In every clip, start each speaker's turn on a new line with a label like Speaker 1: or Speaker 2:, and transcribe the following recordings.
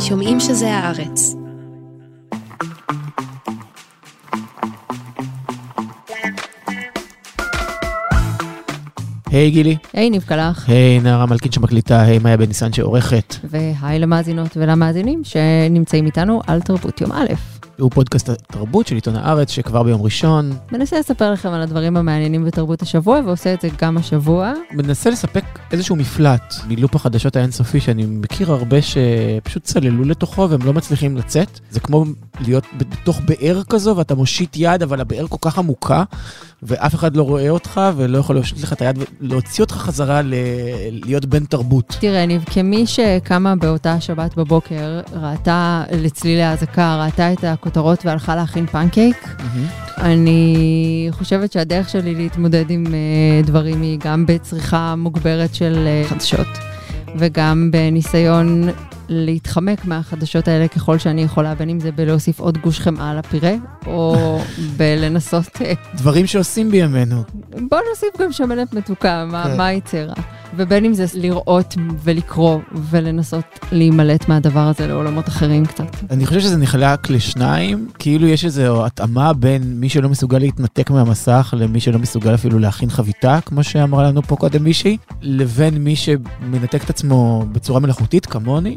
Speaker 1: שומעים שזה הארץ.
Speaker 2: היי גילי.
Speaker 3: היי ניב קלח.
Speaker 2: היי נערה מלכין שמקליטה, היי מאיה בן ניסן שעורכת.
Speaker 3: והי למאזינות ולמאזינים שנמצאים איתנו על תרבות יום א'.
Speaker 2: הוא פודקאסט התרבות של עיתון הארץ שכבר ביום ראשון.
Speaker 3: מנסה לספר לכם על הדברים המעניינים בתרבות השבוע ועושה את זה גם השבוע.
Speaker 2: מנסה לספק איזשהו מפלט מלופ החדשות האינסופי שאני מכיר הרבה שפשוט צללו לתוכו והם לא מצליחים לצאת. זה כמו להיות בתוך באר כזו ואתה מושיט יד אבל הבאר כל כך עמוקה ואף אחד לא רואה אותך ולא יכול להושיט לך את היד ולהוציא אותך חזרה ל... להיות בן תרבות.
Speaker 3: תראה ניב, כמי שקמה באותה שבת בבוקר, ראתה לצלילי האזעקה, ראתה את הכותרות והלכה להכין פנקייק, mm-hmm. אני חושבת שהדרך שלי להתמודד עם uh, דברים היא גם בצריכה מוגברת של uh, חדשות. וגם בניסיון להתחמק מהחדשות האלה ככל שאני יכולה, בין אם זה בלהוסיף עוד גוש חמאה לפירה, או בלנסות...
Speaker 2: דברים שעושים בימינו.
Speaker 3: בוא נוסיף גם שמנת מתוקה, מה, כן. מה יצא רע? ובין אם זה לראות ולקרוא ולנסות להימלט מהדבר הזה לעולמות אחרים קצת.
Speaker 2: אני חושב שזה נחלק לשניים, כאילו יש איזו התאמה בין מי שלא מסוגל להתנתק מהמסך למי שלא מסוגל אפילו להכין חביתה, כמו שאמרה לנו פה קודם מישהי, לבין מי שמנתק את עצמו בצורה מלאכותית, כמוני.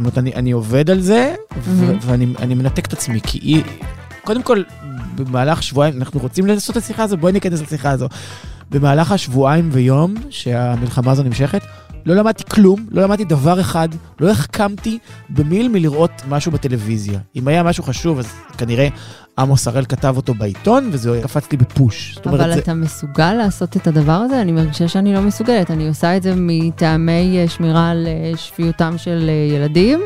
Speaker 2: זאת אומרת, אני, אני עובד על זה, ו- ואני מנתק את עצמי, כי היא... קודם כל, במהלך שבועיים, אנחנו רוצים לעשות את השיחה הזו, בואי ניכנס לשיחה הזו. במהלך השבועיים ויום שהמלחמה הזו נמשכת, לא למדתי כלום, לא למדתי דבר אחד, לא החכמתי במיל מלראות משהו בטלוויזיה. אם היה משהו חשוב, אז כנראה עמוס הראל כתב אותו בעיתון, וזה קפץ לי בפוש.
Speaker 3: אבל אתה זה... מסוגל לעשות את הדבר הזה? אני מרגישה שאני לא מסוגלת. אני עושה את זה מטעמי אה, שמירה על אה, שפיותם של אה, ילדים.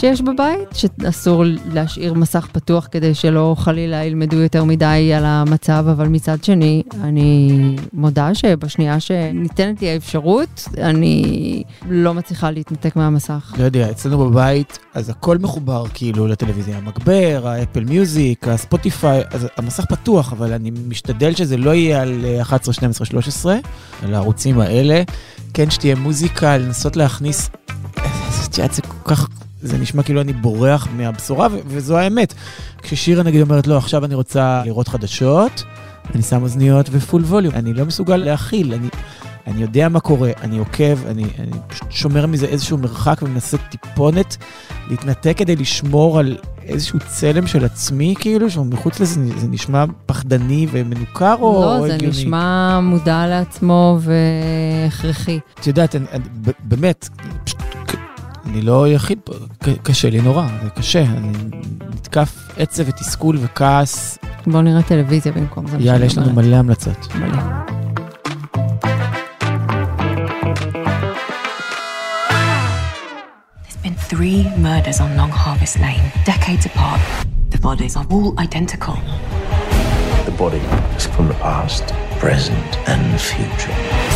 Speaker 3: שיש בבית, שאסור להשאיר מסך פתוח כדי שלא חלילה ילמדו יותר מדי על המצב, אבל מצד שני, אני מודה שבשנייה שניתנת לי האפשרות, אני לא מצליחה להתנתק מהמסך.
Speaker 2: לא יודע, אצלנו בבית, אז הכל מחובר כאילו לטלוויזיה, המגבר, האפל מיוזיק, הספוטיפיי, אז המסך פתוח, אבל אני משתדל שזה לא יהיה על 11, 12, 13, על הערוצים האלה. כן, שתהיה מוזיקה, לנסות להכניס... זה כל כך זה נשמע כאילו אני בורח מהבשורה, וזו האמת. כששירה נגיד אומרת, לא, עכשיו אני רוצה לראות חדשות, אני שם אוזניות ופול ווליום. אני לא מסוגל להכיל, אני, אני יודע מה קורה, אני עוקב, אני, אני פשוט שומר מזה איזשהו מרחק ומנסה טיפונת להתנתק כדי לשמור על איזשהו צלם של עצמי, כאילו, שהוא מחוץ לזה, זה נשמע פחדני ומנוכר או
Speaker 3: הגיוני?
Speaker 2: לא,
Speaker 3: זה הגיוני? נשמע מודע לעצמו והכרחי.
Speaker 2: את יודעת, אני, אני, באמת, פשוט אני לא יחיד פה, קשה לי נורא, זה קשה. אני נתקף עצב ותסכול וכעס.
Speaker 3: בואו נראה טלוויזיה במקום זה.
Speaker 2: יאללה, יש לנו מלא המלצות.
Speaker 3: מלא. three murders on Long Harvest Lane, decades apart. The bodies are all identical. The body is from the past, present, and future.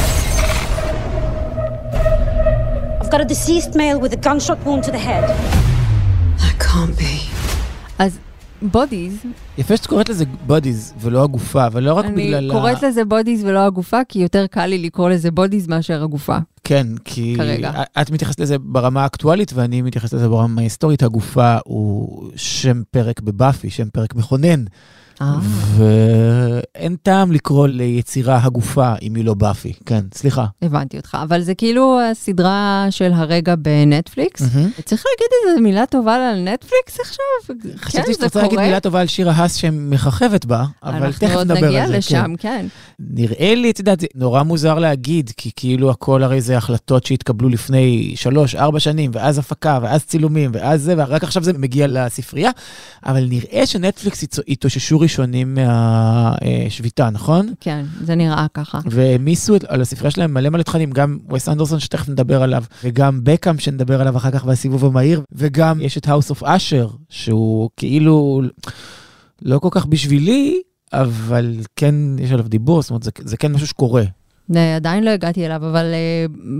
Speaker 3: Got a deceased male with a gunshot wound to the head. That can't be. אז Bodies.
Speaker 2: יפה שאת קוראת לזה Bodies ולא הגופה, אבל לא רק בגלל ה...
Speaker 3: אני קוראת לזה Bodies ולא הגופה, כי יותר קל לי לקרוא לזה Bodies מאשר הגופה.
Speaker 2: כן, כי כרגע. את מתייחסת לזה ברמה האקטואלית ואני מתייחסת לזה ברמה ההיסטורית. הגופה הוא שם פרק בבאפי, שם פרק מכונן. אה. ואין טעם לקרוא ליצירה הגופה אם היא לא באפי. כן, סליחה.
Speaker 3: הבנתי אותך, אבל זה כאילו הסדרה של הרגע בנטפליקס. צריך להגיד איזה מילה טובה על נטפליקס עכשיו?
Speaker 2: חשבתי כן, שאת רוצה להגיד מילה טובה על שיר ההס שמככבת בה, אבל תכף נדבר על זה. אנחנו עוד
Speaker 3: נגיע לשם, כן.
Speaker 2: נראה לי, את יודעת, נורא מוזר להגיד, כי כאילו הכל הרי זה החלטות שהתקבלו לפני שלוש, ארבע שנים, ואז הפקה, ואז צילומים, ואז זה, ורק עכשיו זה מגיע לספרייה, אבל נראה שנטפליקס התאוששו ראשונים מהשביתה, נכון?
Speaker 3: כן, זה נראה ככה.
Speaker 2: והעמיסו על הספרייה שלהם מלא מלא תכנים, גם וס אנדרסון שתכף נדבר עליו, וגם בקאם שנדבר עליו אחר כך בסיבוב המהיר, וגם יש את House of Usher, שהוא כאילו לא כל כך בשבילי, אבל כן יש עליו דיבור, זאת אומרת, זה, זה כן משהו שקורה.
Speaker 3: עדיין לא הגעתי אליו, אבל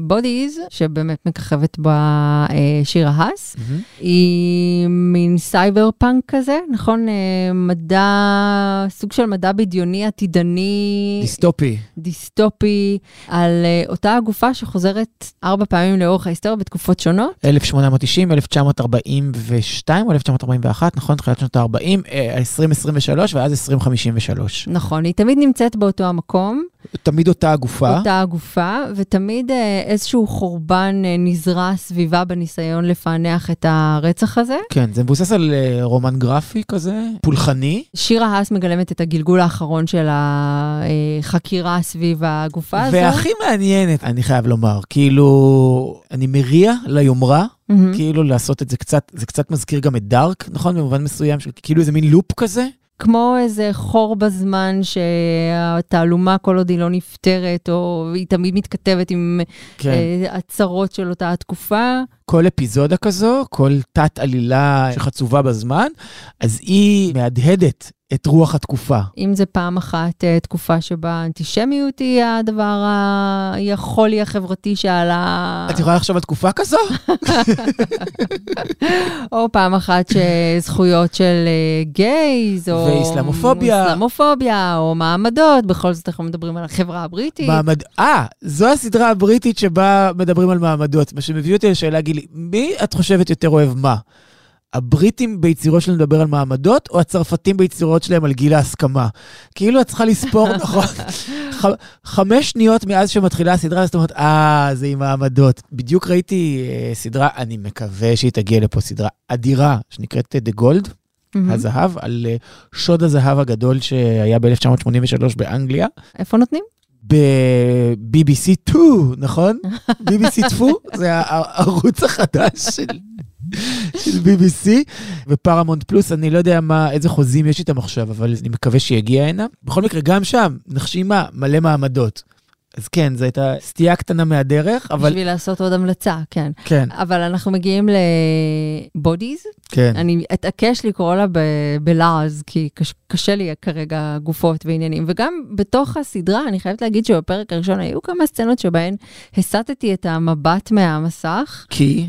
Speaker 3: בודיז, uh, שבאמת מככבת בה uh, שירה האס, אמ-המ. היא מין סייבר פאנק כזה, נכון? אה, מדע, סוג של מדע בדיוני עתידני.
Speaker 2: דיסטופי.
Speaker 3: דיסטופי, על אה, אותה הגופה שחוזרת ארבע פעמים לאורך ההיסטוריה בתקופות שונות.
Speaker 2: 1890, 1942 או 1941, נכון? תחילת שנות ה-40, אה, 2023 ואז 2053.
Speaker 3: נכון, היא תמיד נמצאת באותו המקום.
Speaker 2: תמיד אותה הגופה.
Speaker 3: אותה הגופה, ותמיד אה, איזשהו חורבן אה, נזרע סביבה בניסיון לפענח את הרצח הזה.
Speaker 2: כן, זה מבוסס על אה, רומן גרפי כזה, פולחני.
Speaker 3: שירה האס מגלמת את הגלגול האחרון של החקירה סביב הגופה הזו.
Speaker 2: והכי מעניינת, אני חייב לומר, כאילו, אני מריע ליומרה. Mm-hmm. כאילו לעשות את זה קצת, זה קצת מזכיר גם את דארק, נכון? במובן מסוים, של כאילו איזה מין לופ כזה.
Speaker 3: כמו איזה חור בזמן שהתעלומה, כל עוד היא לא נפתרת, או היא תמיד מתכתבת עם כן. uh, הצרות של אותה התקופה.
Speaker 2: כל אפיזודה כזו, כל תת-עלילה שחצובה בזמן, אז היא מהדהדת את רוח התקופה.
Speaker 3: אם זה פעם אחת uh, תקופה שבה אנטישמיות היא הדבר, ה... היא החולי החברתי שעלה...
Speaker 2: את יכולה לחשוב על תקופה כזו?
Speaker 3: או פעם אחת שזכויות של uh, גייז, או...
Speaker 2: ואיסלאמופוביה.
Speaker 3: איסלאמופוביה, או מעמדות, בכל זאת אנחנו מדברים על החברה הבריטית.
Speaker 2: מעמד... אה, זו הסדרה הבריטית שבה מדברים על מעמדות. מה שמביא אותי לשאלה, גילי, מי את חושבת יותר אוהב מה? הבריטים ביצירות שלהם לדבר על מעמדות, או הצרפתים ביצירות שלהם על גיל ההסכמה? כאילו את צריכה לספור, נכון? ח, חמש שניות מאז שמתחילה הסדרה, זאת אומרת, אה, זה עם מעמדות. בדיוק ראיתי אה, סדרה, אני מקווה שהיא תגיע לפה, סדרה אדירה, שנקראת The Gold, mm-hmm. הזהב, על אה, שוד הזהב הגדול שהיה ב-1983 באנגליה.
Speaker 3: איפה נותנים?
Speaker 2: ב-BBC 2, נכון? BBC 2, זה הערוץ החדש של... של BBC ופרמונט פלוס, אני לא יודע מה, איזה חוזים יש איתם עכשיו, אבל אני מקווה שיגיע הנה. בכל מקרה, גם שם, נחשים מה, מלא מעמדות. אז כן, זו הייתה סטייה קטנה מהדרך, אבל...
Speaker 3: בשביל לעשות עוד המלצה, כן.
Speaker 2: כן.
Speaker 3: אבל אנחנו מגיעים לבודיז.
Speaker 2: כן.
Speaker 3: אני אתעקש לקרוא לה בלעז, כי קש, קשה לי כרגע גופות ועניינים. וגם בתוך הסדרה, אני חייבת להגיד שבפרק הראשון היו כמה סצנות שבהן הסטתי את המבט מהמסך.
Speaker 2: כי?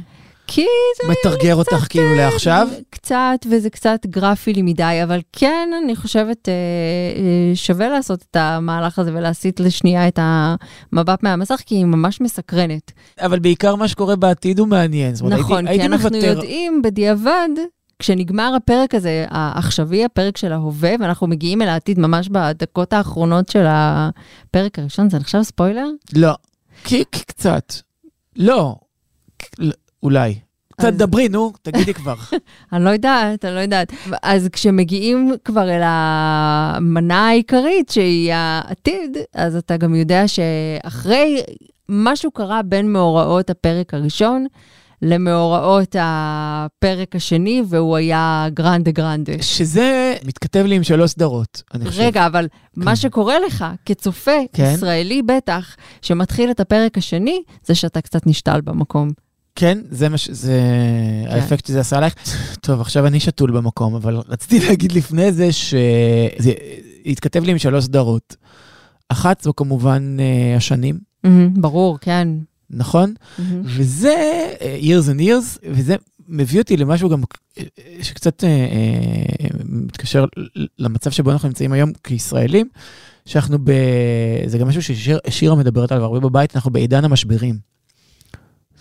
Speaker 3: כי זה...
Speaker 2: מתרגר אותך קצת, כאילו לעכשיו?
Speaker 3: קצת, וזה קצת גרפי לי מדי, אבל כן, אני חושבת, אה, אה, שווה לעשות את המהלך הזה ולהסיט לשנייה את המבט מהמסך, כי היא ממש מסקרנת.
Speaker 2: אבל בעיקר מה שקורה בעתיד הוא מעניין.
Speaker 3: נכון,
Speaker 2: הייתי,
Speaker 3: כי אנחנו
Speaker 2: מוותר...
Speaker 3: יודעים בדיעבד, כשנגמר הפרק הזה, העכשווי, הפרק של ההווה, ואנחנו מגיעים אל העתיד ממש בדקות האחרונות של הפרק הראשון, זה נחשב ספוילר?
Speaker 2: לא, כי קצת. לא. אולי. קצת דברי, נו, תגידי כבר.
Speaker 3: אני לא יודעת, אני לא יודעת. אז כשמגיעים כבר אל המנה העיקרית, שהיא העתיד, אז אתה גם יודע שאחרי משהו קרה בין מאורעות הפרק הראשון, למאורעות הפרק השני, והוא היה גרנדה גרנדה.
Speaker 2: שזה מתכתב לי עם שלוש סדרות, אני חושב.
Speaker 3: רגע, אבל כן. מה שקורה לך, כצופה כן? ישראלי בטח, שמתחיל את הפרק השני, זה שאתה קצת נשתל במקום.
Speaker 2: כן, זה מה ש... זה כן. האפקט שזה עשה עלייך. טוב, עכשיו אני שתול במקום, אבל רציתי להגיד לפני זה שזה התכתב לי עם שלוש סדרות. אחת זו כמובן uh, השנים.
Speaker 3: Mm-hmm, ברור, כן.
Speaker 2: נכון? Mm-hmm. וזה uh, years and years, וזה מביא אותי למשהו גם uh, שקצת uh, uh, מתקשר למצב שבו אנחנו נמצאים היום כישראלים, שאנחנו ב... זה גם משהו ששירה מדברת עליו הרבה בבית, אנחנו בעידן המשברים.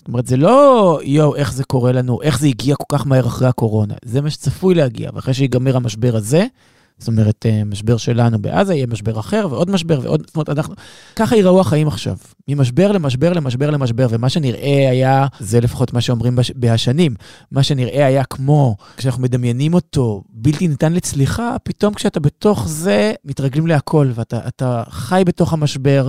Speaker 2: זאת אומרת, זה לא, יואו, איך זה קורה לנו, איך זה הגיע כל כך מהר אחרי הקורונה. זה מה שצפוי להגיע, ואחרי שיגמר המשבר הזה, זאת אומרת, אה, משבר שלנו בעזה, יהיה משבר אחר, ועוד משבר, ועוד, זאת אומרת, אנחנו, ככה ייראו החיים עכשיו. ממשבר למשבר למשבר למשבר, ומה שנראה היה, זה לפחות מה שאומרים בש, בהשנים, מה שנראה היה כמו, כשאנחנו מדמיינים אותו, בלתי ניתן לצליחה, פתאום כשאתה בתוך זה, מתרגלים להכל, ואתה חי בתוך המשבר.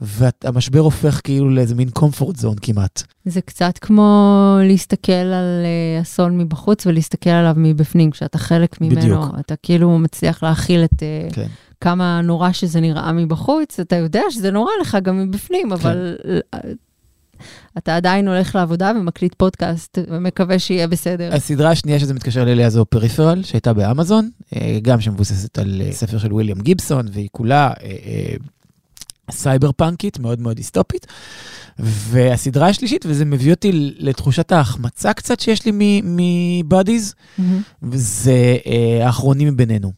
Speaker 2: והמשבר הופך כאילו לאיזה מין comfort zone כמעט.
Speaker 3: זה קצת כמו להסתכל על uh, אסון מבחוץ ולהסתכל עליו מבפנים, כשאתה חלק ממנו. בדיוק. אתה כאילו מצליח להכיל את uh, כן. כמה נורא שזה נראה מבחוץ, אתה יודע שזה נורא לך גם מבפנים, כן. אבל... אה, אתה עדיין הולך לעבודה ומקליט פודקאסט ומקווה שיהיה בסדר.
Speaker 2: הסדרה השנייה שזה מתקשר לי אליה The Peripheral, שהייתה באמזון, גם שמבוססת על ספר של וויליאם גיבסון, והיא כולה סייבר פאנקית, מאוד מאוד דיסטופית. והסדרה השלישית, וזה מביא אותי לתחושת ההחמצה קצת שיש לי מ Bodies, וזה אה, האחרונים מבינינו.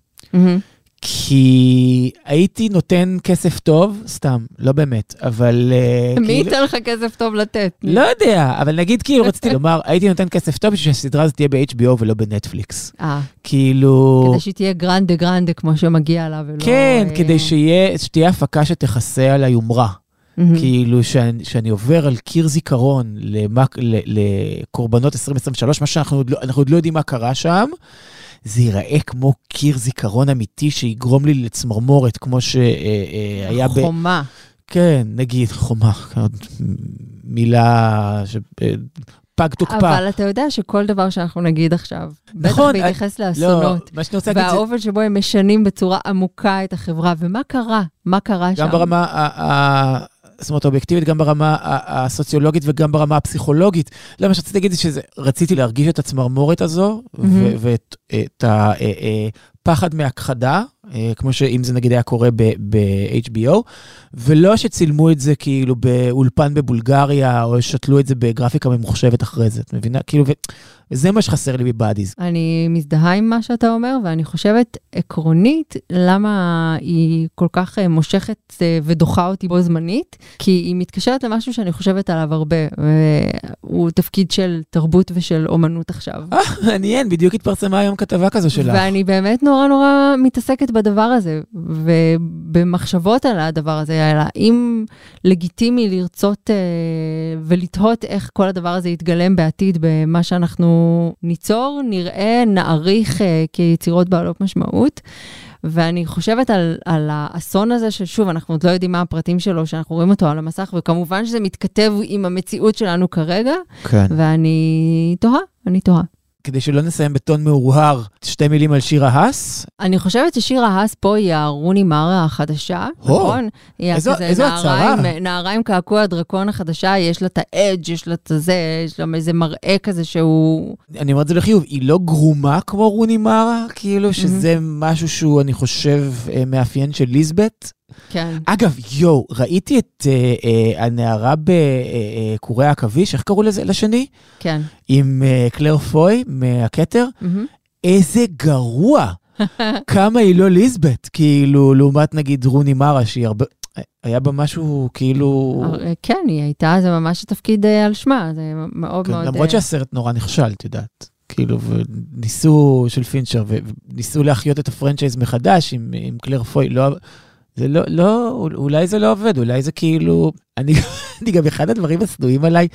Speaker 2: כי הייתי נותן כסף טוב, סתם, לא באמת, אבל...
Speaker 3: מי כאילו... ייתן לך כסף טוב לתת?
Speaker 2: לא יודע, אבל נגיד כאילו רציתי לומר, הייתי נותן כסף טוב בשביל שהסדרה הזאת תהיה ב-HBO ולא בנטפליקס.
Speaker 3: אה.
Speaker 2: כאילו...
Speaker 3: כדי שהיא תהיה גרנדה גרנדה כמו שמגיע לה ולא...
Speaker 2: כן, אה... כדי שיה, שתהיה הפקה שתכסה על היומרה. Mm-hmm. כאילו שאני, שאני עובר על קיר זיכרון למק, לקורבנות 2023, מה שאנחנו עוד לא, עוד לא יודעים מה קרה שם. זה ייראה כמו קיר זיכרון אמיתי שיגרום לי לצמרמורת, כמו שהיה
Speaker 3: ב... חומה.
Speaker 2: כן, נגיד חומה, מילה ש... פג תוקפה.
Speaker 3: אבל אתה יודע שכל דבר שאנחנו נגיד עכשיו, נכון, בטח בהתייחס לאסונות, לא, מה שאני רוצה להגיד זה... והאופן שבו הם משנים בצורה עמוקה את החברה, ומה קרה? מה קרה
Speaker 2: גם
Speaker 3: שם?
Speaker 2: גם ברמה זאת אומרת, אובייקטיבית גם ברמה הסוציולוגית וגם ברמה הפסיכולוגית. לא, מה שרציתי להגיד זה שרציתי להרגיש את הצמרמורת הזו mm-hmm. ואת הפחד מהכחדה, אה, כמו שאם זה נגיד היה קורה ב-HBO, ולא שצילמו את זה כאילו באולפן בבולגריה, או שתלו את זה בגרפיקה ממוחשבת אחרי זה, את מבינה? כאילו, וזה מה שחסר לי בבאדיז.
Speaker 3: אני מזדהה עם מה שאתה אומר, ואני חושבת עקרונית, למה היא כל כך אה, מושכת אה, ודוחה אותי בו זמנית, כי היא מתקשרת למשהו שאני חושבת עליו הרבה, והוא תפקיד של תרבות ושל אומנות עכשיו.
Speaker 2: אה, מעניין, בדיוק התפרסמה היום כתבה כזו שלך.
Speaker 3: ואני באמת נורא נורא מתעסקת בדבר הזה, ובמחשבות על הדבר הזה, על האם לגיטימי לרצות ולתהות איך כל הדבר הזה יתגלם בעתיד במה שאנחנו ניצור, נראה, נעריך אה, כיצירות בעלות משמעות. ואני חושבת על, על האסון הזה, ששוב, אנחנו עוד לא יודעים מה הפרטים שלו, שאנחנו רואים אותו על המסך, וכמובן שזה מתכתב עם המציאות שלנו כרגע.
Speaker 2: כן.
Speaker 3: ואני תוהה, אני תוהה.
Speaker 2: כדי שלא נסיים בטון מהורהר, שתי מילים על שירה האס.
Speaker 3: אני חושבת ששירה האס פה היא הרוני מארה החדשה, נכון?
Speaker 2: איזו, איזו הצהרה.
Speaker 3: נערה עם קעקוע הדרקון החדשה, יש לה את האדג', יש לה את זה, יש לה איזה מראה כזה שהוא...
Speaker 2: אני אומר את זה לחיוב, היא לא גרומה כמו רוני מארה, כאילו שזה משהו שהוא, אני חושב, אה, מאפיין של ליזבט.
Speaker 3: כן.
Speaker 2: אגב, יואו, ראיתי את אה, אה, הנערה בקורי אה, העכביש, איך קראו לזה לשני?
Speaker 3: כן.
Speaker 2: עם אה, קלר פוי מהכתר. Mm-hmm. איזה גרוע. כמה היא לא ליזבט, כאילו, לעומת נגיד רוני מרה, שהיא הרבה... היה בה משהו כאילו...
Speaker 3: אה, כן, היא הייתה, זה ממש תפקיד אה, על שמה, זה מאוד כן, מאוד...
Speaker 2: למרות אה, שהסרט נורא נכשל, את יודעת. כאילו, וניסו, של פינצ'ר, וניסו להחיות את הפרנצ'ייז מחדש עם, עם קלר פוי, לא... זה לא, לא, אולי זה לא עובד, אולי זה כאילו... אני, אני גם, אחד הדברים השנואים עליי,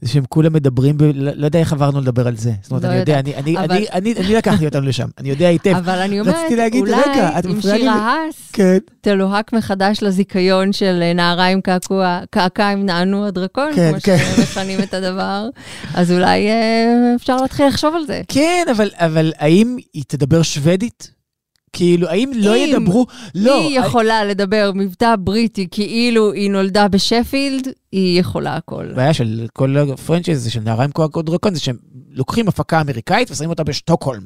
Speaker 2: זה שהם כולם מדברים, ב, לא, לא יודע איך עברנו לדבר על זה. זאת אומרת, לא אני יודע, אני, אני, אבל... אני, אני, אני לקחתי אותנו לשם, אני יודע היטב.
Speaker 3: אבל אני אומרת, להגיד, אולי רגע, עם שיר ההס, כן. תלוהק מחדש לזיכיון של אה, נערה עם קעקוע, קעקע עם נענו הדרקון, כן, כמו כן. שמכנים את הדבר, אז אולי אה, אפשר להתחיל לחשוב על זה.
Speaker 2: כן, אבל, אבל האם היא תדבר שוודית? כאילו, האם לא ידברו... לא.
Speaker 3: היא יכולה I... לדבר מבטא בריטי כאילו היא נולדה בשפילד, היא יכולה הכל.
Speaker 2: הבעיה של כל הפרנצ'ייז הזה של נערה עם כוח דרקון, זה שהם לוקחים הפקה אמריקאית ושמים אותה בשטוקהולם.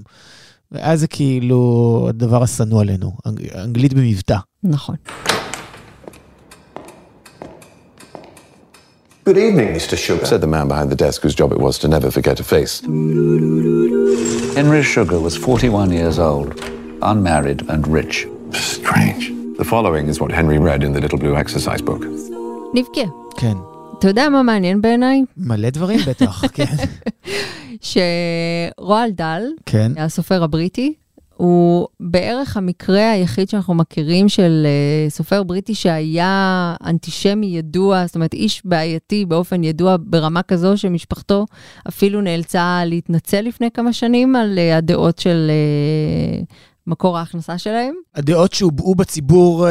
Speaker 2: ואז זה כאילו הדבר השנוא עלינו, אנג... אנגלית במבטא.
Speaker 3: נכון.
Speaker 1: Good evening, Mr. Sugar, said the man behind the desk whose job it was to never forget a face. Henry Sugar was 41 years old. Unmarried and rich. Strange. The following is what Henry read in the Little Blue Exercise Book.
Speaker 3: נבכה.
Speaker 2: כן.
Speaker 3: אתה יודע מה מעניין בעיניי?
Speaker 2: מלא דברים בטח, כן.
Speaker 3: שרועל דל,
Speaker 2: כן.
Speaker 3: הסופר הבריטי, הוא בערך המקרה היחיד שאנחנו מכירים של uh, סופר בריטי שהיה אנטישמי ידוע, זאת אומרת איש בעייתי באופן ידוע ברמה כזו שמשפחתו אפילו נאלצה להתנצל לפני כמה שנים על uh, הדעות של uh, מקור ההכנסה שלהם.
Speaker 2: הדעות שהובעו בציבור...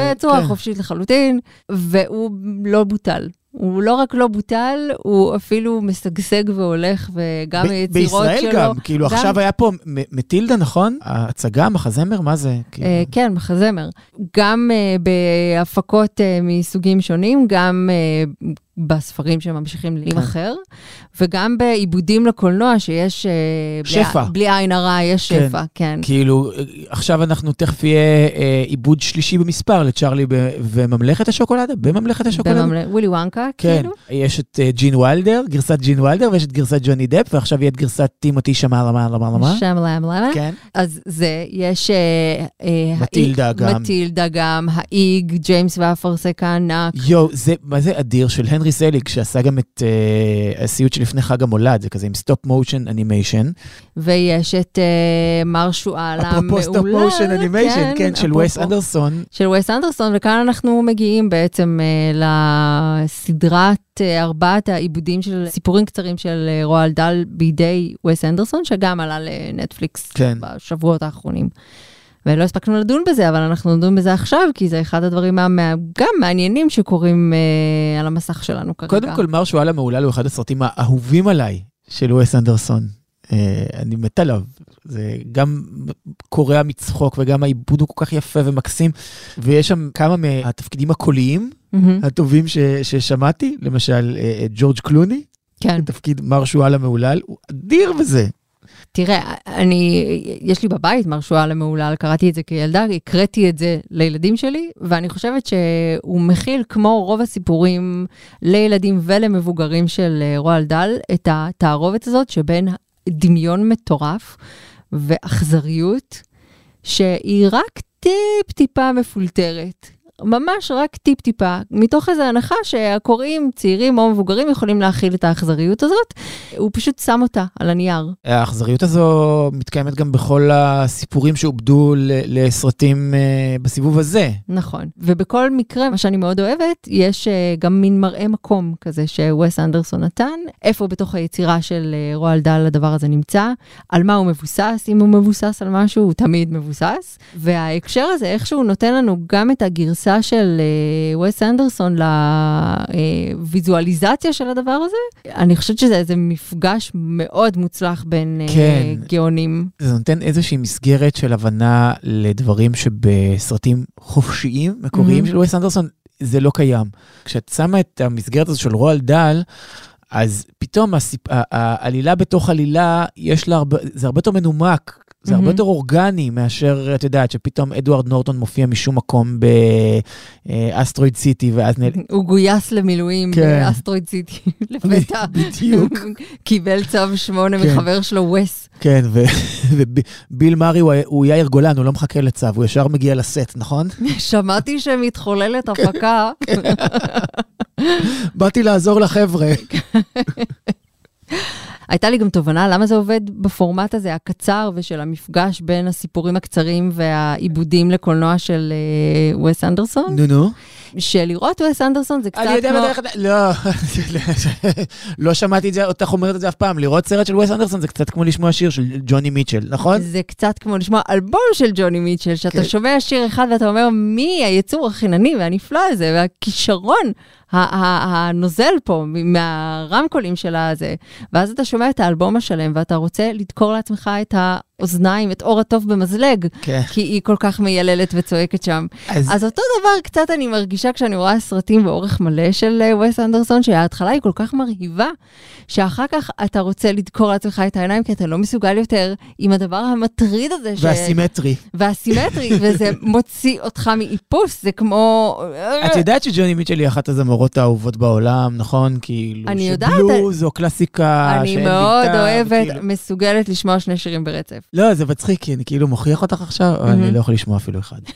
Speaker 3: בצורה כן. חופשית לחלוטין, והוא לא בוטל. הוא לא רק לא בוטל, הוא אפילו משגשג והולך, וגם היצירות שלו...
Speaker 2: בישראל גם, כאילו גם... עכשיו היה פה מטילדה, נכון? ההצגה, מחזמר, מה זה? כאילו...
Speaker 3: Uh, כן, מחזמר. גם uh, בהפקות uh, מסוגים שונים, גם uh, בספרים שממשיכים להימכר, וגם בעיבודים לקולנוע שיש... אה,
Speaker 2: שפע.
Speaker 3: בלי, בלי עין הרע, יש
Speaker 2: כן.
Speaker 3: שפע, כן.
Speaker 2: כאילו, עכשיו אנחנו תכף יהיה אה, עיבוד שלישי במספר לצ'ארלי ב- וממלכת השוקולדה, בממלכת השוקולדה.
Speaker 3: בממל... ווילי וונקה,
Speaker 2: כן,
Speaker 3: כאילו.
Speaker 2: יש את אה, ג'ין וילדר, גרסת ג'ין וילדר, ויש את גרסת ג'וני דפ, ועכשיו יהיה את גרסת טימותי שלאמה למה למה.
Speaker 3: שלאמה למה.
Speaker 2: כן.
Speaker 3: אז זה, יש...
Speaker 2: מטילדה גם.
Speaker 3: מטילדה גם, העי"ג, ג'יימס והאפרסק הענק.
Speaker 2: יואו, זה, מה זה אדיר של הנרי סליק, שעשה גם את אה, הסיוט שלפני חג המולד, זה כזה עם stop motion animation.
Speaker 3: ויש את אה, מר שועל המעולה.
Speaker 2: אפרופו stop motion animation, כן, של. וייס אנדרסון.
Speaker 3: של ווס אנדרסון, וכאן אנחנו מגיעים בעצם אה, לסדרת אה, ארבעת העיבודים של סיפורים קצרים של אה, רואלד דאל בידי ווס אנדרסון, שגם עלה לנטפליקס
Speaker 2: כן.
Speaker 3: בשבועות האחרונים. ולא הספקנו לדון בזה, אבל אנחנו נדון בזה עכשיו, כי זה אחד הדברים גם מעניינים שקורים אה, על המסך שלנו כרגע.
Speaker 2: קודם כל, מר שועל המהולל הוא אחד הסרטים האהובים עליי של וייס אנדרסון. אה, אני מת עליו. זה גם קורע מצחוק וגם העיבוד הוא כל כך יפה ומקסים. ויש שם כמה מהתפקידים הקוליים
Speaker 3: מהמם.
Speaker 2: הטובים ש, ששמעתי, למשל אה, ג'ורג' קלוני,
Speaker 3: כן.
Speaker 2: תפקיד מר שועל המהולל, הוא אדיר בזה.
Speaker 3: תראה, אני, יש לי בבית מר שועל המהולל, קראתי את זה כילדה, הקראתי את זה לילדים שלי, ואני חושבת שהוא מכיל, כמו רוב הסיפורים לילדים ולמבוגרים של אה, רועל דל, את התערובת הזאת שבין דמיון מטורף ואכזריות, שהיא רק טיפ-טיפה מפולטרת. ממש רק טיפ-טיפה, מתוך איזו הנחה שהקוראים, צעירים או מבוגרים, יכולים להכיל את האכזריות הזאת. הוא פשוט שם אותה על הנייר.
Speaker 2: האכזריות הזו מתקיימת גם בכל הסיפורים שעובדו לסרטים אה, בסיבוב הזה.
Speaker 3: נכון. ובכל מקרה, מה שאני מאוד אוהבת, יש אה, גם מין מראה מקום כזה שווסט אנדרסון נתן, איפה בתוך היצירה של אה, רועל דל הדבר הזה נמצא, על מה הוא מבוסס, אם הוא מבוסס על משהו, הוא תמיד מבוסס. וההקשר הזה, איכשהו נותן לנו גם את הגרסה של אה, וס אנדרסון לוויזואליזציה של הדבר הזה. אני חושבת שזה איזה מפגש מאוד מוצלח בין אה,
Speaker 2: כן.
Speaker 3: גאונים.
Speaker 2: זה נותן איזושהי מסגרת של הבנה לדברים שבסרטים חופשיים, מקוריים
Speaker 3: Mhm.
Speaker 2: של וייס אנדרסון, זה לא קיים. כשאת שמה את המסגרת הזו של רועל דל, אז פתאום הסיפ... העלילה בתוך עלילה, יש לה הרבה, זה הרבה יותר מנומק, זה הרבה
Speaker 3: Mhm.
Speaker 2: יותר אורגני מאשר, את יודעת, שפתאום אדוארד נורטון מופיע משום מקום באסטרואיד סיטי, ואז נל...
Speaker 3: הוא גויס למילואים
Speaker 2: כן.
Speaker 3: באסטרואיד סיטי לפתע.
Speaker 2: בדיוק.
Speaker 3: קיבל צו שמונה
Speaker 2: כן.
Speaker 3: מחבר שלו, וס.
Speaker 2: כן, וביל מארי הוא, הוא יאיר גולן, הוא לא מחכה לצו, הוא ישר מגיע לסט, נכון?
Speaker 3: שמעתי שמתחוללת הפקה.
Speaker 2: באתי לעזור לחבר'ה.
Speaker 3: הייתה לי גם תובנה למה זה עובד בפורמט הזה הקצר ושל המפגש בין הסיפורים הקצרים והעיבודים לקולנוע של אה, וס אנדרסון.
Speaker 2: נו נו.
Speaker 3: שלראות וס אנדרסון זה קצת
Speaker 2: אני יודע
Speaker 3: כמו...
Speaker 2: בדרך כלל, לא, לא שמעתי את זה, אותך אומרת את זה אף פעם. לראות סרט של וס אנדרסון זה קצת כמו לשמוע שיר של ג'וני מיטשל, נכון?
Speaker 3: זה קצת כמו לשמוע אלבום של ג'וני מיטשל, שאתה
Speaker 2: כן.
Speaker 3: שומע שיר אחד ואתה אומר, מי היצור החינני והנפלא הזה, והכישרון הנוזל פה מהרמקולים של הזה, ואז אתה שומע את האלבום השלם ואתה רוצה לדקור לעצמך את האוזניים, את אור הטוב במזלג,
Speaker 2: כן.
Speaker 3: כי היא כל כך מייללת וצועקת שם.
Speaker 2: אז
Speaker 3: אז אותו דבר קצת אני מרגישה כשאני רואה סרטים באורך מלא של אה, וס אנדרסון, שההתחלה היא כל כך מרהיבה, שאחר כך אתה רוצה לדקור לעצמך את העיניים, כי אתה לא מסוגל יותר עם הדבר המטריד הזה. ש-
Speaker 2: והסימטרי.
Speaker 3: והסימטרי, וזה מוציא אותך מאיפוס, זה כמו...
Speaker 2: את יודעת שג'וני מיטשל היא אחת הזמרות האהובות בעולם, נכון? כאילו,
Speaker 3: אני יודעת.
Speaker 2: שבלוז או קלאסיקה
Speaker 3: אני
Speaker 2: שאין
Speaker 3: מאוד
Speaker 2: בלתה,
Speaker 3: אוהבת,
Speaker 2: וכאילו-
Speaker 3: מסוגלת לשמוע שני שירים ברצף.
Speaker 2: לא, זה מצחיק, כי אני כאילו מוכיח אותך עכשיו, אבל אני. לא יכול לשמוע אפילו אחד.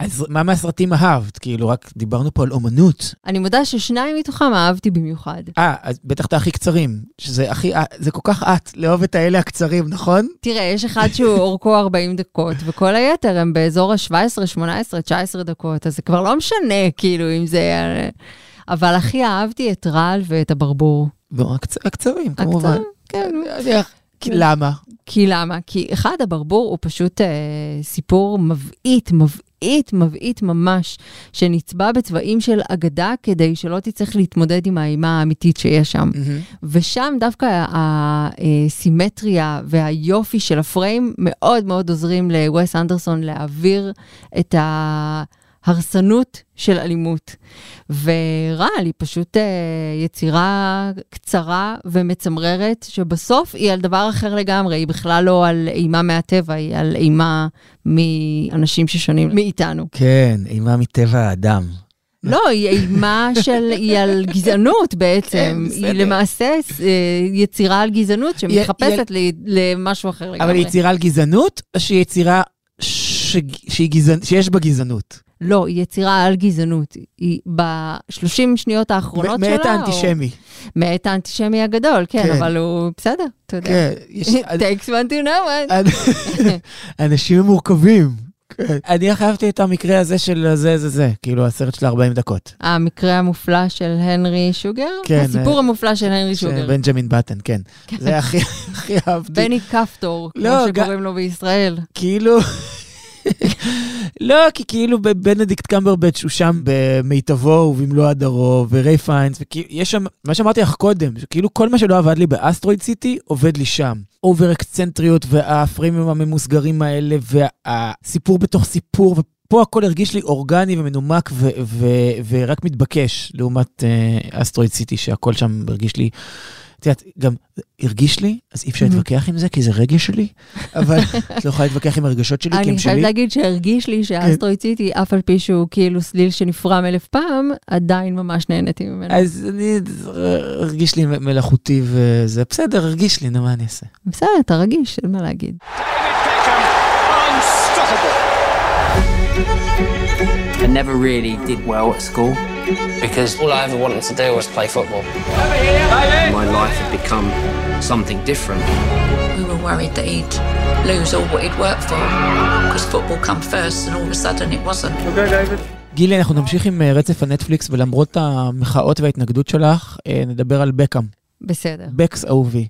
Speaker 2: אז מה מהסרטים אהבת? כאילו, רק דיברנו פה על אומנות.
Speaker 3: אני מודה ששניים מתוכם אהבתי במיוחד.
Speaker 2: אה, אז בטח את הכי קצרים, שזה הכי, אה, זה כל כך את, לאהוב את האלה הקצרים, נכון?
Speaker 3: תראה, יש אחד שהוא אורכו 40 דקות, וכל היתר הם באזור ה-17, 18, 19 דקות, אז זה כבר לא משנה, כאילו, אם זה... אבל הכי אהבתי את רעל ואת הברבור.
Speaker 2: והקצ- הקצרים, כמובן.
Speaker 3: הקצרים, כן.
Speaker 2: כי- למה?
Speaker 3: כי למה? כי אחד, הברבור הוא פשוט אה, סיפור מבעית, מבעית, מבעית ממש, שנצבע בצבעים של אגדה כדי שלא תצטרך להתמודד עם האימה האמיתית שיש שם. ושם דווקא הסימטריה והיופי של הפריים מאוד מאוד עוזרים לווס אנדרסון להעביר את ה... הרסנות של אלימות. ורעל היא פשוט אה, יצירה קצרה ומצמררת, שבסוף היא על דבר אחר לגמרי, היא בכלל לא על אימה מהטבע, היא על אימה מאנשים ששונים מאיתנו.
Speaker 2: כן, אימה מטבע האדם.
Speaker 3: לא, היא אימה של, היא על גזענות בעצם.
Speaker 2: כן,
Speaker 3: היא למעשה אה, יצירה על גזענות שמחפשת
Speaker 2: היא-
Speaker 3: למשהו אחר לגמרי.
Speaker 2: אבל היא יצירה על גזענות, או שהיא יצירה ש... שהיא גזענ... שיש בה גזענות?
Speaker 3: לא, היא יצירה על גזענות. היא ב-30 שניות האחרונות שלה...
Speaker 2: מאת האנטישמי.
Speaker 3: או... מאת האנטישמי הגדול, כן,
Speaker 2: כן.
Speaker 3: אבל הוא בסדר, אתה יודע.
Speaker 2: כן,
Speaker 3: takes one to know one.
Speaker 2: אנשים מורכבים. כן. אני אהבתי את המקרה הזה של זה זה זה, כאילו הסרט של 40 דקות.
Speaker 3: המקרה המופלא של הנרי שוגר?
Speaker 2: כן,
Speaker 3: הסיפור
Speaker 2: אה,
Speaker 3: המופלא של הנרי
Speaker 2: של
Speaker 3: שוגר.
Speaker 2: בנג'מין בטן, כן. זה הכי הכי אהבתי.
Speaker 3: בני כפתור, כמו
Speaker 2: לא,
Speaker 3: שקוראים לו בישראל.
Speaker 2: כאילו... לא, כי כאילו בנדיקט קמברבץ' הוא שם במיטבו ובמלוא הדרו, ורייף פיינס, ויש שם, מה שאמרתי לך קודם, שכאילו כל מה שלא עבד לי ב Asteroid City, עובד לי שם. over אקצנטריות והפריימים הממוסגרים האלה, והסיפור בתוך סיפור, ופה הכל הרגיש לי אורגני ומנומק ו- ו- ורק מתבקש, לעומת Asteroid City, שהכל שם הרגיש לי... את יודעת, גם הרגיש לי, אז אי אפשר להתווכח עם זה, כי זה רגש שלי, אבל את לא יכולה להתווכח עם הרגשות שלי, כי הם
Speaker 3: אני
Speaker 2: שלי.
Speaker 3: חייבת להגיד שהרגיש לי שה Asteroid City, אף על פי שהוא כאילו סליל שנפרם אלף פעם, עדיין ממש נהניתי ממנו.
Speaker 2: אז אני, הרגיש לי מלאכותי וזה בסדר, הרגיש לי, נו, מה אני אעשה?
Speaker 3: בסדר, אתה רגיש, אין מה להגיד.
Speaker 4: I never really did well at school because all I ever wanted to do was play football. My life had become something different.
Speaker 5: We were worried that he'd lose all what he'd worked for because football come first and all of a sudden it wasn't.
Speaker 2: גילי, אנחנו נמשיך עם אה, רצף הנטפליקס, ולמרות המחאות וההתנגדות שלך, אה, נדבר על בקאם.
Speaker 3: בסדר.
Speaker 2: בקס אהובי.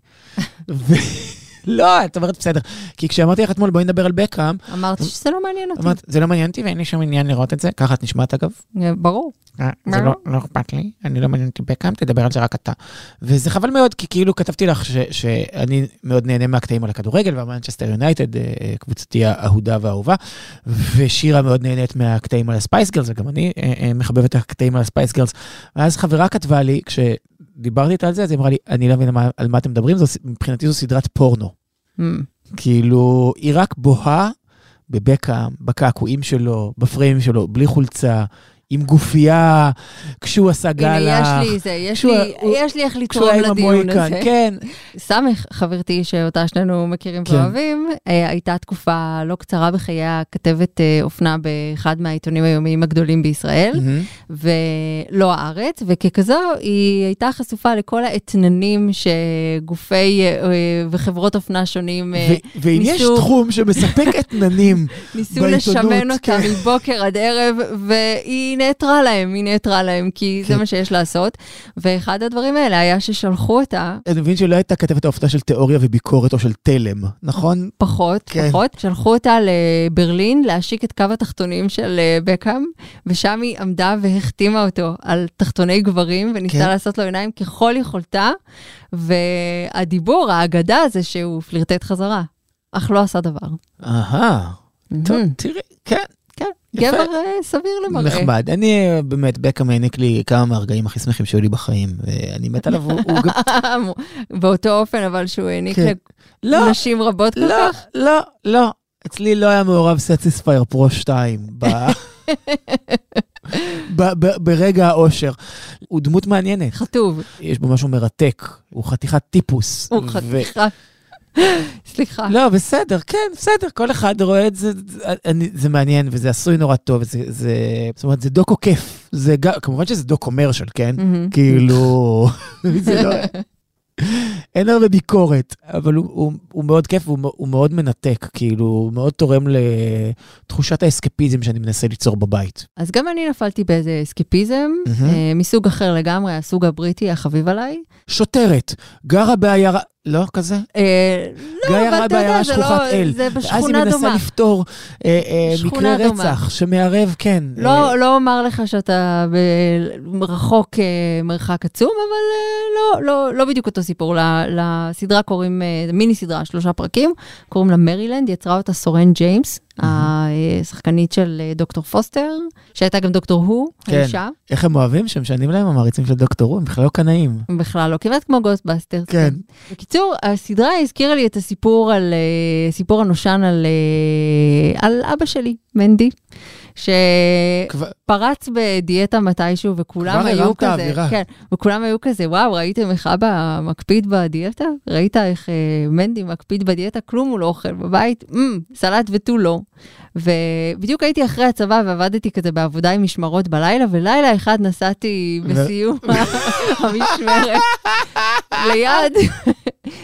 Speaker 2: לא, את אומרת בסדר. כי כשאמרתי לך אתמול, בואי נדבר על בקאם,
Speaker 3: אמרתי שזה לא מעניין אותי.
Speaker 2: אמרת, זה לא מעניין אותי ואין לי שום עניין לראות את זה, ככה את נשמעת אגב.
Speaker 3: אה, ברור.
Speaker 2: אה, זה לא, לא אכפת לי, אני לא מעניין אותי בקאם, תדבר על זה רק אתה. וזה חבל מאוד, כי כאילו כתבתי לך שאני מאוד נהנה מהקטעים על הכדורגל, והמנצ'סטר יונייטד, אה, קבוצתי האהודה והאהובה, ושירה מאוד נהנית מהקטעים על הספייס גרלס, וגם אני מחבב את הקטעים על הספייס גרלס. ואז חברה כתבה לי, כשדיברתי איתה על זה, אז היא אמרה לי, אני לא מבינה מה- על מה אתם מדברים, זו, מבחינתי זו סדרת פורנו.
Speaker 3: Mm.
Speaker 2: כאילו, היא רק בוהה בבקאם, בקעקועים שלו, בפריימים שלו, בלי חולצה, עם גופייה, כשהוא עשה גאלה.
Speaker 3: הנה, יש לי זה, יש
Speaker 2: כשהוא-
Speaker 3: לי,
Speaker 2: הוא-
Speaker 3: יש לי איך
Speaker 2: כשהוא
Speaker 3: לתרום
Speaker 2: היה עם
Speaker 3: לדיון הזה.
Speaker 2: כן.
Speaker 3: סמך, חברתי שאותה שנינו מכירים
Speaker 2: כן.
Speaker 3: ואוהבים, אה, הייתה תקופה לא קצרה בחייה כתבת אה, אופנה באחד מהעיתונים היומיים הגדולים בישראל,
Speaker 2: מהמם.
Speaker 3: ולא הארץ, וככזו היא הייתה חשופה לכל האתננים שגופי אה, וחברות אופנה שונים
Speaker 2: ו- ואם יש
Speaker 3: ניסו-
Speaker 2: תחום שמספק אתננים,
Speaker 3: ניסו
Speaker 2: בעיתונות,
Speaker 3: לשמן אותה
Speaker 2: כן.
Speaker 3: מבוקר עד ערב, והיא נעתרה להם, היא נעתרה להם, כי זה
Speaker 2: כן.
Speaker 3: מה שיש לעשות. ואחד הדברים האלה היה ששלחו אותה,
Speaker 2: אני מבין שלא הייתה כתבת האופנה של תיאוריה וביקורת או של תלם, נכון?
Speaker 3: פחות,
Speaker 2: כן.
Speaker 3: פחות, שלחו אותה לברלין להשיק את קו התחתונים של אה, בקאם, ושם היא עמדה והחתימה אותו על תחתוני גברים, וניסתה
Speaker 2: כן.
Speaker 3: לעשות לו עיניים ככל יכולתה, והדיבור, האגדה זה שהוא פלירטט חזרה, אך לא עשה דבר.
Speaker 2: אהה, טוב. תראי, כן.
Speaker 3: גבר אה, סביר למראה.
Speaker 2: נחמד. אני אה, באמת, בקאם העניק לי כמה מהרגעים הכי שמחים שהיו לי בחיים, ואני מת עליו.
Speaker 3: באותו אופן, אבל שהוא העניק
Speaker 2: כן. לא,
Speaker 3: לנשים רבות כל
Speaker 2: לא,
Speaker 3: כך.
Speaker 2: לא, לא. אצלי לא היה מעורב Satisfyer Pro 2 ב... ב- ב- ברגע האושר. הוא דמות מעניינת,
Speaker 3: חטוב,
Speaker 2: יש בו משהו מרתק, הוא חתיכת טיפוס.
Speaker 3: הוא חתיכה. סליחה.
Speaker 2: לא, בסדר, כן, בסדר, כל אחד רואה את זה, אני, זה מעניין וזה עשוי נורא טוב, זה, זה, זאת אומרת, זה דוקו כיף, זה גם, כמובן שזה דוק קומרשל, כן? כאילו, זה לא... אין הרבה ביקורת, אבל הוא, הוא, הוא מאוד כיף והוא הוא מאוד מנתק, כאילו, הוא מאוד תורם לתחושת האסקפיזם שאני מנסה ליצור בבית.
Speaker 3: אז גם אני נפלתי באיזה אסקיפיזם,
Speaker 2: מהמם.
Speaker 3: אה, מסוג אחר לגמרי, הסוג הבריטי החביב עליי.
Speaker 2: שוטרת, גרה בעיירה, לא כזה?
Speaker 3: אה, לא,
Speaker 2: גרה
Speaker 3: אבל אתה יודע, זה לא,
Speaker 2: אל.
Speaker 3: זה
Speaker 2: ואז היא
Speaker 3: בשכונה
Speaker 2: מנסה
Speaker 3: דומה.
Speaker 2: לפתור אה, אה, מקרה
Speaker 3: דומה.
Speaker 2: רצח שמערב, כן.
Speaker 3: לא,
Speaker 2: אה,
Speaker 3: לא אומר לך שאתה ב- רחוק אה, מרחק עצום, אבל אה, לא, לא, לא בדיוק אותו סיפור. לסדרה קוראים, אה, מיני סדרה, שלושה פרקים, קוראים לה מרילנד, יצרה אותה סורן ג'יימס. השחקנית של אה, דוקטור פוסטר, שהייתה גם דוקטור הו,
Speaker 2: כן.
Speaker 3: האישה.
Speaker 2: איך הם אוהבים שהם משנים להם המעריצים של דוקטור רו, הם בכלל לא קנאים.
Speaker 3: בכלל לא, כמעט כמו Ghostbuster.
Speaker 2: כן.
Speaker 3: בקיצור, הסדרה הזכירה לי את הסיפור על, אה, סיפור הנושן על, אה, על אבא שלי, מנדי. שפרץ בדיאטה מתישהו, וכולם היו כזה,
Speaker 2: האווירה.
Speaker 3: כן, וכולם היו כזה, וואו, ראיתם איך אבא מקפיד בדיאטה? ראית איך אה, מנדי מקפיד בדיאטה? כלום הוא לא אוכל בבית, ממ, סלט ותו לא. ובדיוק הייתי אחרי הצבא ועבדתי כזה בעבודה עם משמרות בלילה, ולילה אחד נסעתי בסיום המשמרת ליד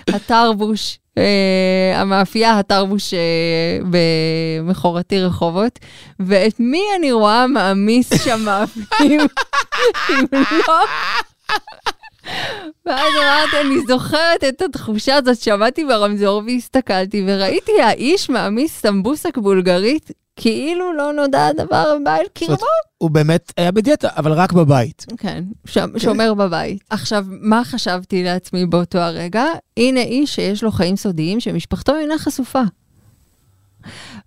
Speaker 3: התרבוש. Uh, המאפייה התרבוש uh, במכורתי רחובות, ואת מי אני רואה מעמיס שם מאפים, אם לא... ואז אמרתי, אני זוכרת את התחושה הזאת, שמעתי ברמזור והסתכלתי, וראיתי האיש מעמיס סמבוסק בולגרית, כאילו לא נודע הדבר הבא אל קרבו.
Speaker 2: הוא באמת היה בדיאטה, אבל רק בבית.
Speaker 3: כן, ש- שומר בבית. עכשיו, מה חשבתי לעצמי באותו הרגע? הנה איש שיש לו חיים סודיים שמשפחתו אינה חשופה.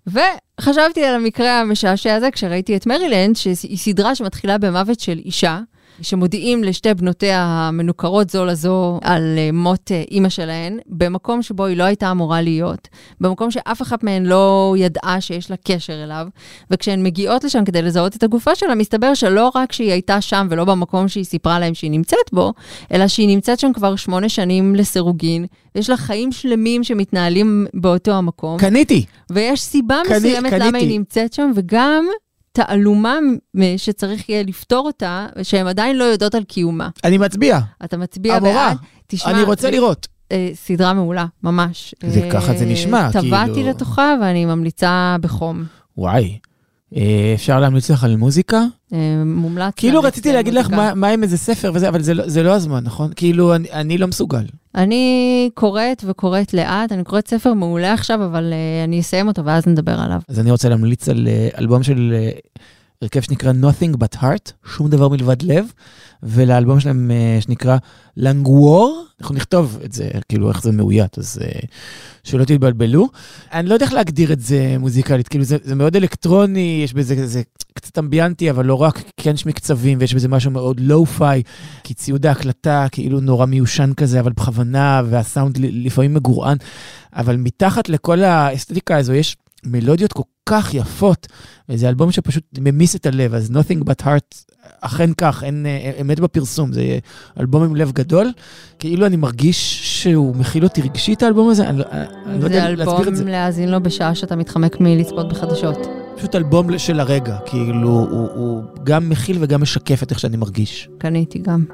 Speaker 3: וחשבתי על המקרה המשעשע הזה כשראיתי את מרילנד, שהיא סדרה שמתחילה במוות של אישה. שמודיעים לשתי בנותיה המנוכרות זו לזו על אה, מות אה, אימא שלהן, במקום שבו היא לא הייתה אמורה להיות, במקום שאף אחת מהן לא ידעה שיש לה קשר אליו, וכשהן מגיעות לשם כדי לזהות את הגופה שלה, מסתבר שלא רק שהיא הייתה שם ולא במקום שהיא סיפרה להם שהיא נמצאת בו, אלא שהיא נמצאת שם כבר שמונה שנים לסירוגין, ויש לה חיים שלמים שמתנהלים באותו המקום.
Speaker 2: קניתי.
Speaker 3: ויש סיבה
Speaker 2: קני,
Speaker 3: מסוימת
Speaker 2: קניתי.
Speaker 3: למה היא נמצאת שם, וגם תעלומה שצריך יהיה לפתור אותה, שהן עדיין לא יודעות על קיומה.
Speaker 2: אני מצביע.
Speaker 3: אתה מצביע
Speaker 2: המורה,
Speaker 3: בעד? תשמע,
Speaker 2: אני רוצה
Speaker 3: זה-
Speaker 2: לראות.
Speaker 3: אה, סדרה מעולה, ממש.
Speaker 2: זה- ככה זה נשמע,
Speaker 3: טבעתי
Speaker 2: כאילו-
Speaker 3: לתוכה ואני ממליצה בחום.
Speaker 2: וואי. אה, אפשר להמליץ לך על מוזיקה?
Speaker 3: אה, מומלץ.
Speaker 2: כאילו רציתי להגיד לך. מה עם איזה ספר וזה, אבל זה לא- לא הזמן, נכון? כאילו, אני- לא מסוגל.
Speaker 3: אני קוראת וקוראת לאט, אני קוראת ספר מעולה עכשיו, אבל אה, אני אסיים אותו ואז נדבר עליו.
Speaker 2: אז אני רוצה להמליץ על אלבום של הרכב שנקרא Nothing But Heart, שום דבר מלבד לב, ולאלבום שלהם אה, שנקרא לנגוור, אנחנו נכתוב את זה, כאילו איך זה מאוית, אז אה, שלא תתבלבלו. אני לא יודע איך להגדיר את זה מוזיקלית, כאילו זה, זה מאוד אלקטרוני, יש בזה זה קצת אמביאנטי, אבל לא רק, כן יש מקצבים, ויש בזה משהו מאוד לואו-פיי, כי ציוד ההקלטה כאילו נורא מיושן כזה, אבל בכוונה, והסאונד לפעמים מגורען, אבל מתחת לכל האסתטיקה הזו יש מלודיות כל כך יפות, וזה אלבום שפשוט ממיס את הלב, אז Nothing But Heart, אכן כך, אין אה, אמת בפרסום, זה אלבום עם לב גדול, כאילו אני מרגיש שהוא מכיל אותי רגשית האלבום הזה, אני, לא- אני לא
Speaker 3: זה
Speaker 2: יודע
Speaker 3: אלבום
Speaker 2: להסביר את זה.
Speaker 3: להאזין לו בשעה שאתה מתחמק מלצפות בחדשות.
Speaker 2: פשוט אלבום של הרגע, כאילו הוא, הוא גם מכיל וגם משקף את איך שאני מרגיש.
Speaker 3: קניתי גם.